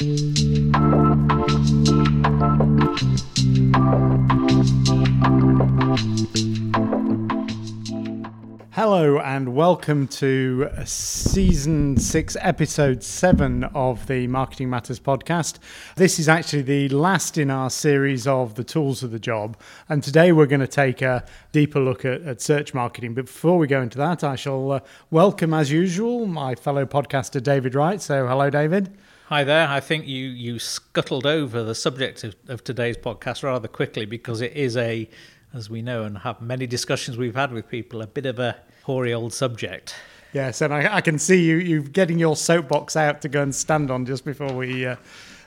Hello and welcome to season six, episode seven of the Marketing Matters podcast. This is actually the last in our series of the tools of the job. And today we're going to take a deeper look at, at search marketing. But before we go into that, I shall uh, welcome, as usual, my fellow podcaster, David Wright. So, hello, David. Hi there. I think you, you scuttled over the subject of, of today's podcast rather quickly because it is a as we know and have many discussions we've had with people, a bit of a hoary old subject. Yes, and I, I can see you you getting your soapbox out to go and stand on just before we uh,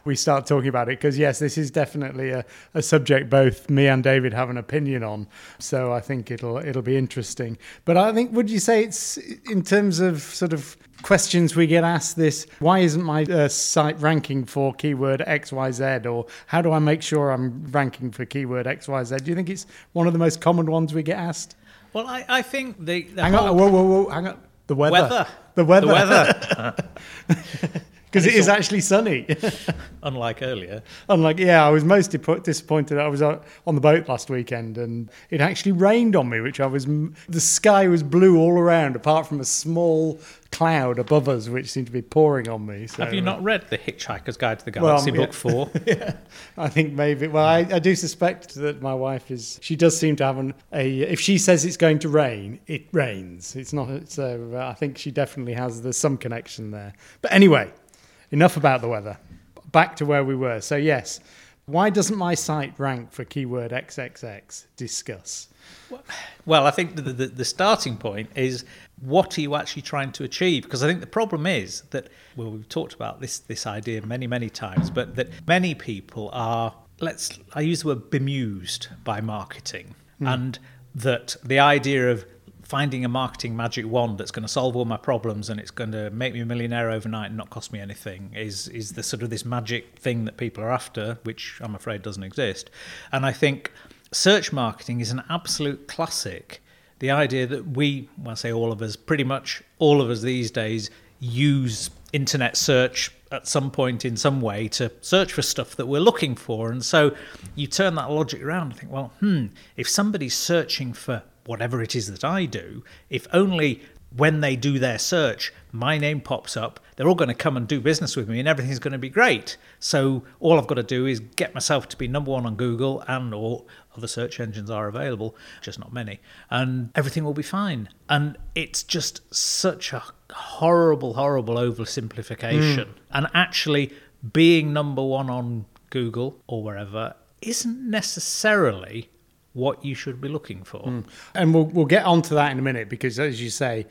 we start talking about it because yes, this is definitely a, a subject both me and David have an opinion on. So I think it'll it'll be interesting. But I think would you say it's in terms of sort of questions we get asked this why isn't my uh, site ranking for keyword xyz or how do i make sure i'm ranking for keyword xyz do you think it's one of the most common ones we get asked? Well i, I think the, the hang on whoa whoa whoa hang on. The weather. Weather. The weather. The weather because it is actually sunny. Unlike earlier. Unlike, yeah, I was most disappointed. I was on the boat last weekend and it actually rained on me, which I was, the sky was blue all around, apart from a small cloud above us, which seemed to be pouring on me. So, Have you not read The Hitchhiker's Guide to the Galaxy, well, book four? yeah, I think maybe. Well, I, I, do suspect that my wife is. She does seem to have an, a. If she says it's going to rain, it rains. It's not. So uh, I think she definitely has. There's some connection there. But anyway, enough about the weather. Back to where we were. So, yes, why doesn't my site rank for keyword XXX? Discuss. Well, I think the, the, the, starting point is what are you actually trying to achieve? Because I think the problem is that, well, we've talked about this, this idea many, many times, but that many people are, let's, I use the word bemused by marketing. Mm. And that the idea of finding a marketing magic wand that's going to solve all my problems and it's going to make me a millionaire overnight and not cost me anything is is the sort of this magic thing that people are after, which I'm afraid doesn't exist. And I think search marketing is an absolute classic. The idea that we, well, I say all of us, pretty much all of us these days use internet search at some point in some way to search for stuff that we're looking for. And so you turn that logic around and think, well, hmm, if somebody's searching for whatever it is that I do, if only when they do their search, my name pops up, they're all going to come and do business with me and everything's going to be great. So all I've got to do is get myself to be number one on Google and all other search engines are available, just not many, and everything will be fine. And it's just such a horrible, horrible oversimplification. Mm. And actually being number one on Google or wherever isn't necessarily what you should be looking for. Mm. And we'll we'll get onto that in a minute because, as you say,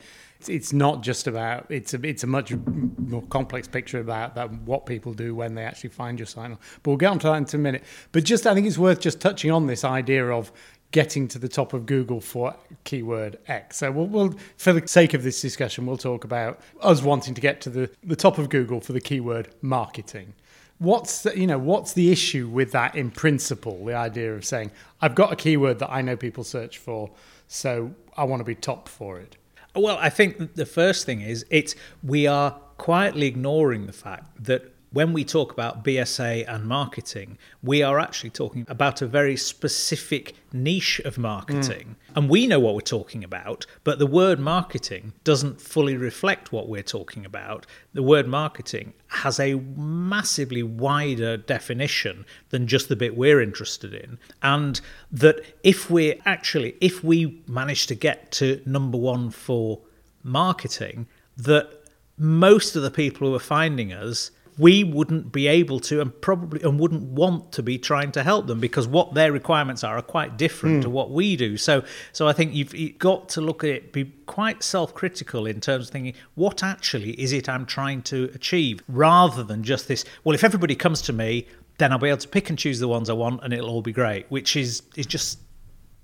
it's, not just about it's a it's a much more complex picture about that what people do when they actually find your site. But we'll get onto that in a minute. But just I think it's worth just touching on this idea of getting to the top of Google for keyword X. So we'll, we'll, for the sake of this discussion, we'll talk about us wanting to get to the, the top of Google for the keyword marketing what's the, you know what's the issue with that in principle the idea of saying i've got a keyword that i know people search for so i want to be top for it well i think the first thing is it's we are quietly ignoring the fact that when we talk about BSA and marketing, we are actually talking about a very specific niche of marketing. Mm. And we know what we're talking about, but the word marketing doesn't fully reflect what we're talking about. The word marketing has a massively wider definition than just the bit we're interested in. And that if we actually, if we manage to get to number one for marketing, that most of the people who are finding us we wouldn't be able to and probably and wouldn't want to be trying to help them because what their requirements are are quite different mm. to what we do. So so i think you've, you've got to look at it be quite self-critical in terms of thinking what actually is it i'm trying to achieve? Rather than just this well if everybody comes to me then i'll be able to pick and choose the ones i want and it'll all be great which is is just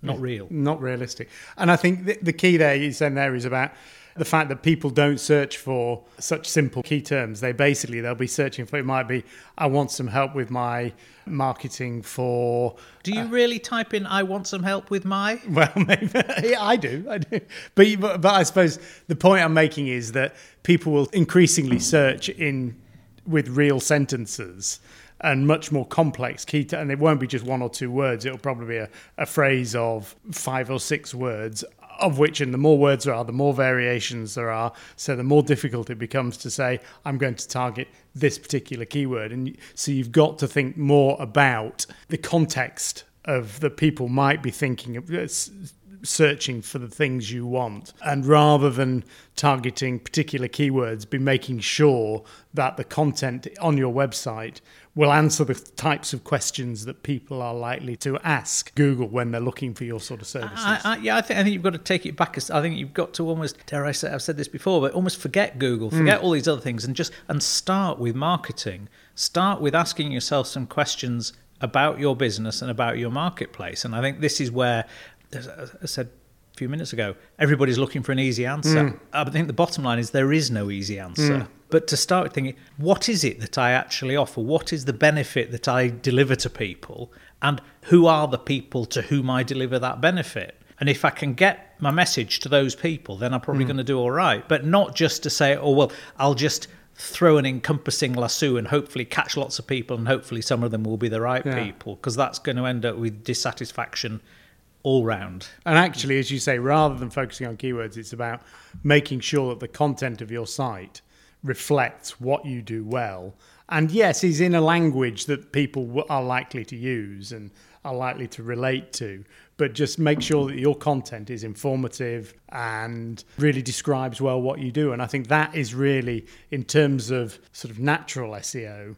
not real. Not realistic. And i think the, the key there you said there is about the fact that people don't search for such simple key terms. They basically they'll be searching for it might be I want some help with my marketing for. Do you uh, really type in I want some help with my? Well, maybe yeah, I do, I do. But, but but I suppose the point I'm making is that people will increasingly search in with real sentences and much more complex key t- and it won't be just one or two words it'll probably be a, a phrase of five or six words of which and the more words there are the more variations there are so the more difficult it becomes to say i'm going to target this particular keyword and so you've got to think more about the context of that people might be thinking of uh, searching for the things you want. And rather than targeting particular keywords, be making sure that the content on your website will answer the types of questions that people are likely to ask Google when they're looking for your sort of services. I, I, yeah, I think, I think you've got to take it back. I think you've got to almost, dare I say, I've said this before, but almost forget Google, forget mm. all these other things, and just and start with marketing. Start with asking yourself some questions about your business and about your marketplace. And I think this is where, as I said a few minutes ago, everybody's looking for an easy answer. Mm. I think the bottom line is there is no easy answer. Mm. But to start thinking, what is it that I actually offer? What is the benefit that I deliver to people? And who are the people to whom I deliver that benefit? And if I can get my message to those people, then I'm probably mm. going to do all right. But not just to say, oh, well, I'll just throw an encompassing lasso and hopefully catch lots of people and hopefully some of them will be the right yeah. people because that's going to end up with dissatisfaction all round. And actually, as you say, rather than focusing on keywords, it's about making sure that the content of your site reflects what you do well. And yes, is in a language that people are likely to use and are likely to relate to but just make sure that your content is informative and really describes well what you do. And I think that is really, in terms of sort of natural SEO,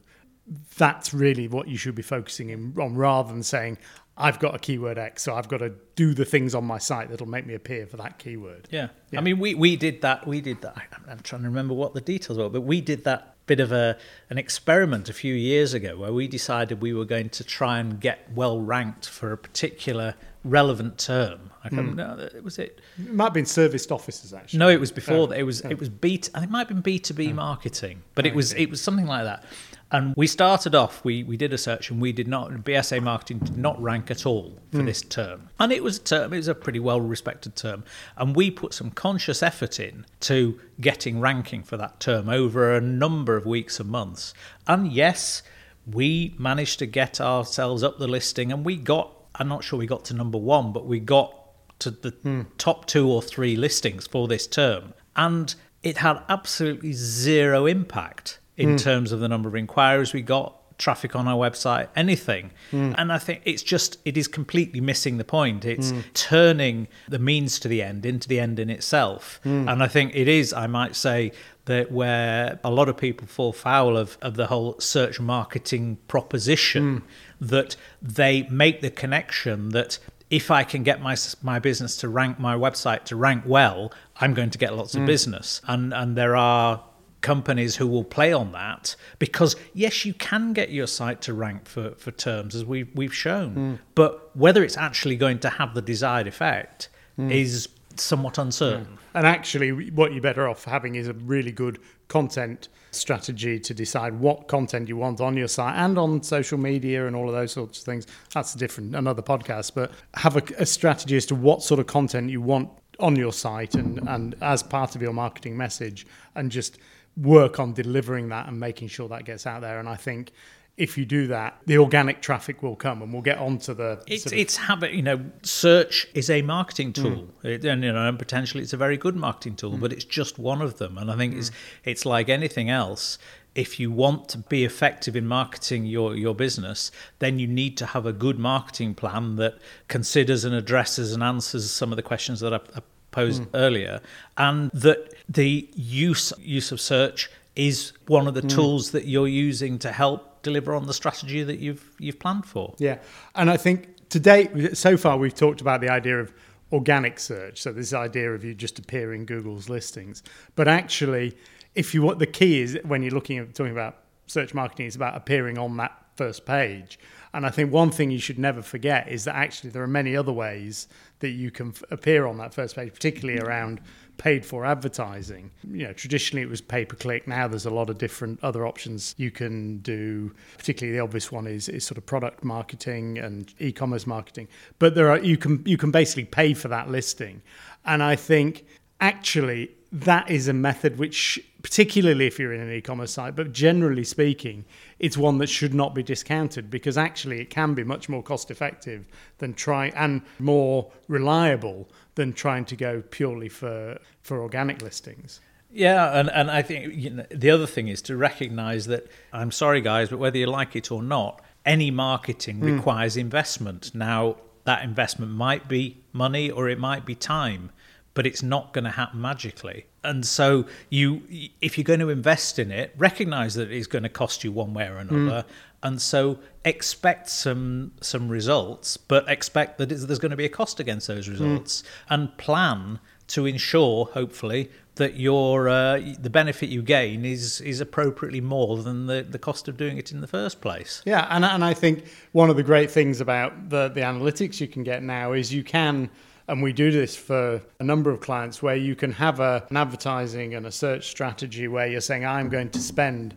that's really what you should be focusing in on rather than saying, I've got a keyword X, so I've got to do the things on my site that'll make me appear for that keyword. Yeah. yeah. I mean, we, we did that. We did that. I'm trying to remember what the details were, but we did that bit of a an experiment a few years ago where we decided we were going to try and get well ranked for a particular relevant term. I can't mm. know. Was it? It might have been serviced offices actually. No, it was before that. It was it was B. I think it might have been B two B marketing, but it was it was something like that. And we started off. We we did a search, and we did not. BSA marketing did not rank at all for mm. this term, and it was a term. It was a pretty well respected term, and we put some conscious effort in to getting ranking for that term over a number of weeks and months. And yes, we managed to get ourselves up the listing, and we got I'm not sure we got to number one, but we got to the hmm. top two or three listings for this term. And it had absolutely zero impact in hmm. terms of the number of inquiries we got, traffic on our website, anything. Hmm. And I think it's just, it is completely missing the point. It's turning the means to the end into the end in itself. And I think it is, I might say, that where a lot of people fall foul of, of the whole search marketing proposition that they make the connection that if I can get my my business to rank my website to rank well, I'm going to get lots of mm. business. And and there are companies who will play on that because yes you can get your site to rank for, for terms as we've we've shown mm. but whether it's actually going to have the desired effect mm. is somewhat uncertain mm. and actually what you're better off having is a really good content strategy to decide what content you want on your site and on social media and all of those sorts of things. That's a different another podcast, but have a, a strategy as to what sort of content you want on your site and, and as part of your marketing message and just work on delivering that and making sure that gets out there. And I think if you do that, the organic traffic will come, and we'll get onto the. It's sort of it's habit. You know, search is a marketing tool, mm. it, and you know, and potentially it's a very good marketing tool, mm. but it's just one of them. And I think mm. it's it's like anything else. If you want to be effective in marketing your, your business, then you need to have a good marketing plan that considers and addresses and answers some of the questions that I, I posed mm. earlier, and that the use use of search is one of the mm. tools that you're using to help deliver on the strategy that you've you've planned for. Yeah, and I think today so far we've talked about the idea of organic search, so this idea of you just appear in Google's listings, but actually, if you what the key is when you're looking at talking about search marketing, is about appearing on that first page. And I think one thing you should never forget is that actually there are many other ways that you can f- appear on that first page, particularly around paid for advertising. You know, traditionally it was pay per click. Now there's a lot of different other options you can do. Particularly the obvious one is, is sort of product marketing and e-commerce marketing. But there are you can you can basically pay for that listing. And I think actually that is a method which particularly if you're in an e-commerce site, but generally speaking, it's one that should not be discounted because actually it can be much more cost effective than try and more reliable than trying to go purely for for organic listings. Yeah, and, and I think you know, the other thing is to recognize that I'm sorry, guys, but whether you like it or not, any marketing mm. requires investment. Now, that investment might be money or it might be time, but it's not going to happen magically. And so, you, if you're going to invest in it, recognize that it's going to cost you one way or another, mm. and so expect some some results, but expect that there's going to be a cost against those hmm. results, mm. and plan to ensure, hopefully, that your uh, the benefit you gain is is appropriately more than the, the cost of doing it in the first place. Yeah, and and I think one of the great things about the the analytics you can get now is you can and we do this for a number of clients where you can have a, an advertising and a search strategy where you're saying I'm going to spend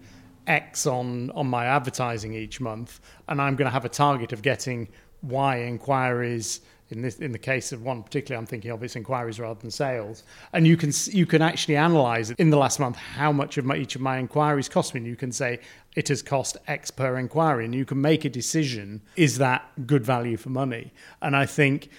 X on on my advertising each month and I'm going to have a target of getting Y inquiries in this in the case of one particularly I'm thinking of it's inquiries rather than sales. And you can you can actually analyze in the last month how much of my, each of my inquiries cost me and you can say it has cost x per inquiry and you can make a decision is that good value for money? And I think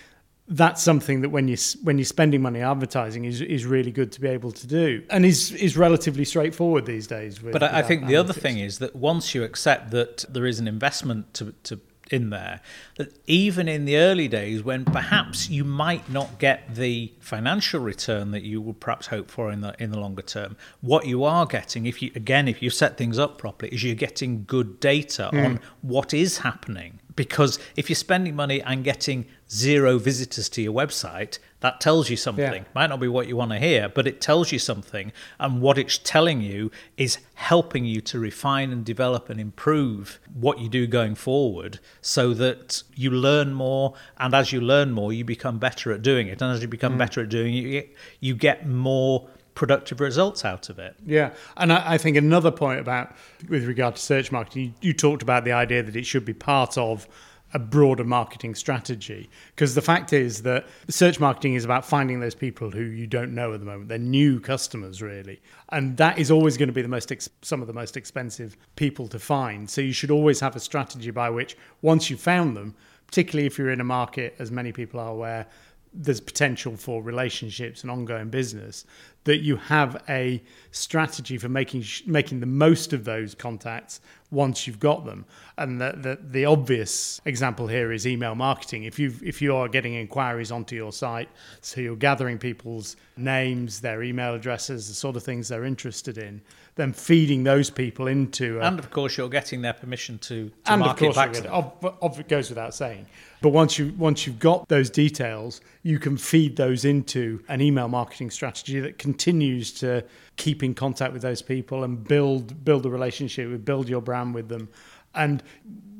that's something that when you when you're spending money advertising is is really good to be able to do and is is relatively straightforward these days with, but I, I think analytics. the other thing is that once you accept that there is an investment to to in there that even in the early days when perhaps you might not get the financial return that you would perhaps hope for in the in the longer term what you are getting if you again if you set things up properly is you're getting good data mm. on what is happening because if you're spending money and getting zero visitors to your website, that tells you something. Yeah. Might not be what you want to hear, but it tells you something. And what it's telling you is helping you to refine and develop and improve what you do going forward so that you learn more. And as you learn more, you become better at doing it. And as you become mm. better at doing it, you get more productive results out of it. Yeah, and I, I, think another point about with regard to search marketing, you, you talked about the idea that it should be part of a broader marketing strategy. Because the fact is that search marketing is about finding those people who you don't know at the moment. They're new customers really. And that is always going to be the most ex- some of the most expensive people to find. So you should always have a strategy by which once you've found them particularly if you're in a market as many people are where there's potential for relationships and ongoing business that you have a strategy for making making the most of those contacts once you've got them. And the, the, the obvious example here is email marketing. If you if you are getting inquiries onto your site so you're gathering people's names their email addresses the sort of things they're interested in then feeding those people into a, and of course you're getting their permission to, to and market of course back to them. Of, of, it goes without saying. But once you once you've got those details, you can feed those into an email marketing strategy that continues to keep in contact with those people and build build a relationship, with build your brand with them. And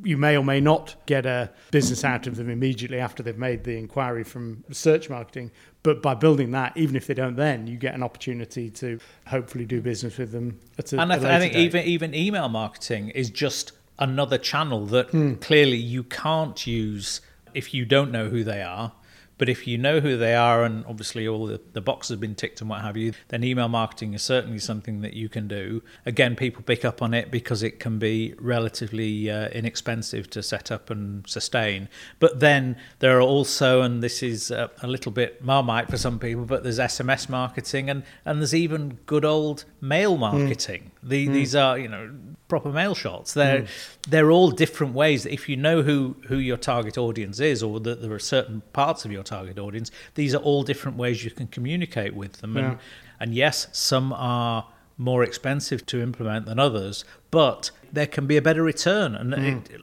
you may or may not get a business out of them immediately after they've made the inquiry from search marketing. But by building that, even if they don't then, you get an opportunity to hopefully do business with them at a, and I, th- I think date. even even email marketing is just another channel that mm. clearly you can't use if you don't know who they are. But if you know who they are, and obviously all the, the boxes have been ticked and what have you, then email marketing is certainly something that you can do. Again, people pick up on it because it can be relatively uh, inexpensive to set up and sustain. But then there are also, and this is a, a little bit marmite for some people, but there's SMS marketing and, and there's even good old mail marketing. Mm. The, mm. These are, you know, proper mail shots. They're mm. they're all different ways that if you know who who your target audience is, or that there are certain parts of your target audience, these are all different ways you can communicate with them. Yeah. And and yes, some are more expensive to implement than others, but there can be a better return, and mm. it,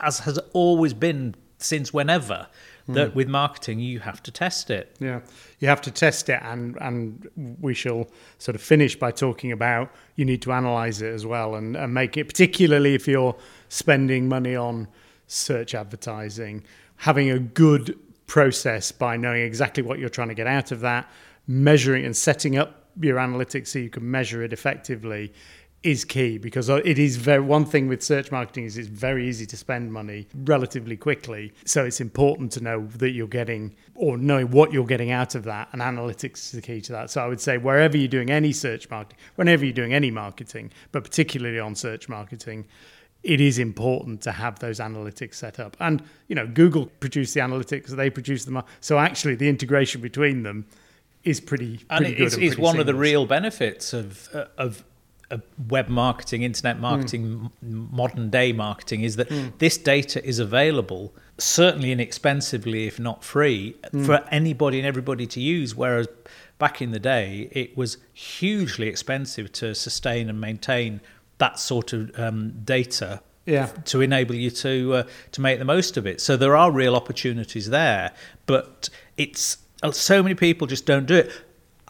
as has always been since whenever that mm. with marketing you have to test it. Yeah, you have to test it, and and we shall sort of finish by talking about you need to analyze it as well and, and make it, particularly if you're spending money on search advertising, having a good process by knowing exactly what you're trying to get out of that, measuring and setting up your analytics so you can measure it effectively is key because it is very one thing with search marketing is it's very easy to spend money relatively quickly. So it's important to know that you're getting or knowing what you're getting out of that and analytics is the key to that. So i would say wherever you're doing any search marketing whenever you're doing any marketing but particularly on search marketing it is important to have those analytics set up. And you know google produce the analytics they produce them so actually the integration between them is pretty, pretty and good it's, and it's pretty one of the real benefits of uh, of uh, web marketing, internet marketing, m- modern day marketing is that this data is available certainly inexpensively, if not free, for anybody and everybody to use. Whereas back in the day, it was hugely expensive to sustain and maintain that sort of um, data Yeah. to enable you to uh, to make the most of it. So there are real opportunities there, but it's uh, so many people just don't do it.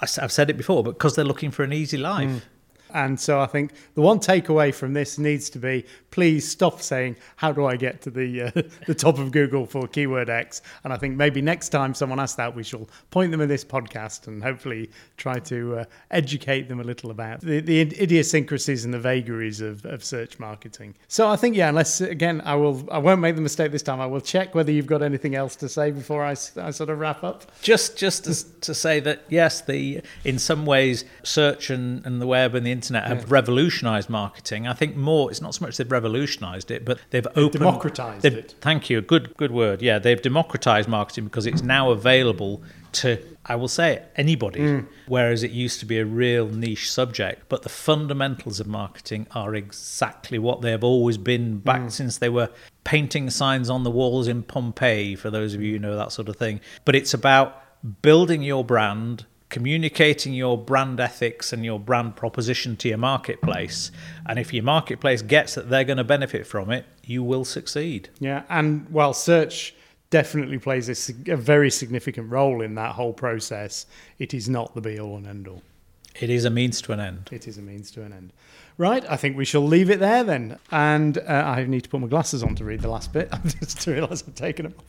I've said it before, but because they're looking for an easy life. And so I think the one takeaway from this needs to be please stop saying, How do I get to the, uh, the top of Google for keyword X? And I think maybe next time someone asks that, we shall point them in this podcast and hopefully try to uh, educate them a little about the, the idiosyncrasies and the vagaries of, of search marketing. So I think, yeah, unless, again, I, will, I won't make the mistake this time. I will check whether you've got anything else to say before I, I sort of wrap up. Just just to, to say that yes, the in some ways search and, and the web and the internet have revolutionized marketing. I think more it's not so much they've revolutionized it, but they've opened democratized they've- it. Thank you. Good good word. Yeah, they've democratized marketing because it's now available to I will say it, anybody, Mm. whereas it used to be a real niche subject. But the fundamentals of marketing are exactly what they've always been back Mm. since they were painting signs on the walls in Pompeii, for those of you who know that sort of thing. But it's about building your brand, communicating your brand ethics and your brand proposition to your marketplace. And if your marketplace gets that they're going to benefit from it, you will succeed. Yeah, and while search definitely plays a, a very significant role in that whole process, it is not the be all and end all. It is a means to an end. It is a means to an end. Right, I think we shall leave it there then. And uh, I need to put my glasses on to read the last bit. I've just realised I've taken them off.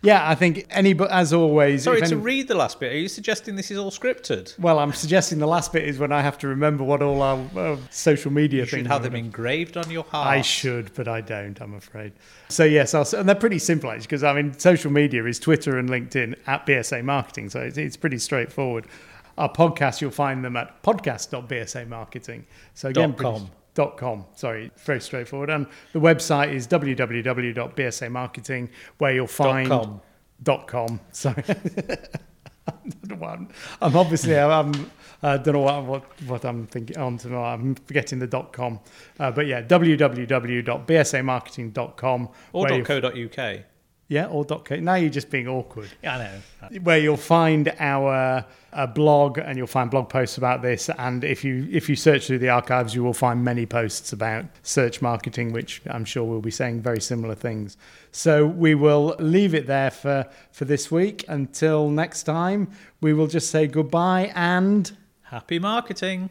Yeah, I think any, but as always, Sorry, if to read the last bit, are you suggesting this is all scripted? well, I'm suggesting the last bit is when I have to remember what all our uh, social media You should have them engraved on your heart. I should, but I don't, I'm afraid. So, yes, I'll, and they're pretty simple actually, because I mean, social media is Twitter and LinkedIn at BSA Marketing. So it's, it's pretty straightforward. Our podcast, you'll find them at podcast.bsamarketing. So, again, Dot com. Dot com. Sorry, very straightforward. And the website is www.bsamarketing, where you'll find com. dot com. Sorry. I don't know what I'm, I'm obviously I'm I don't know what what, what I'm thinking on to I'm forgetting the dot com, uh, but yeah www.bsamarketing.com Or .co.uk. yeah or dot co. Now you're just being awkward. Yeah, I know. Where you'll find our uh, blog and you'll find blog posts about this. And if you if you search through the archives, you will find many posts about search marketing, which I'm sure we'll be saying very similar things. So we will leave it there for for this week. Until next time, we will just say goodbye and. Happy marketing.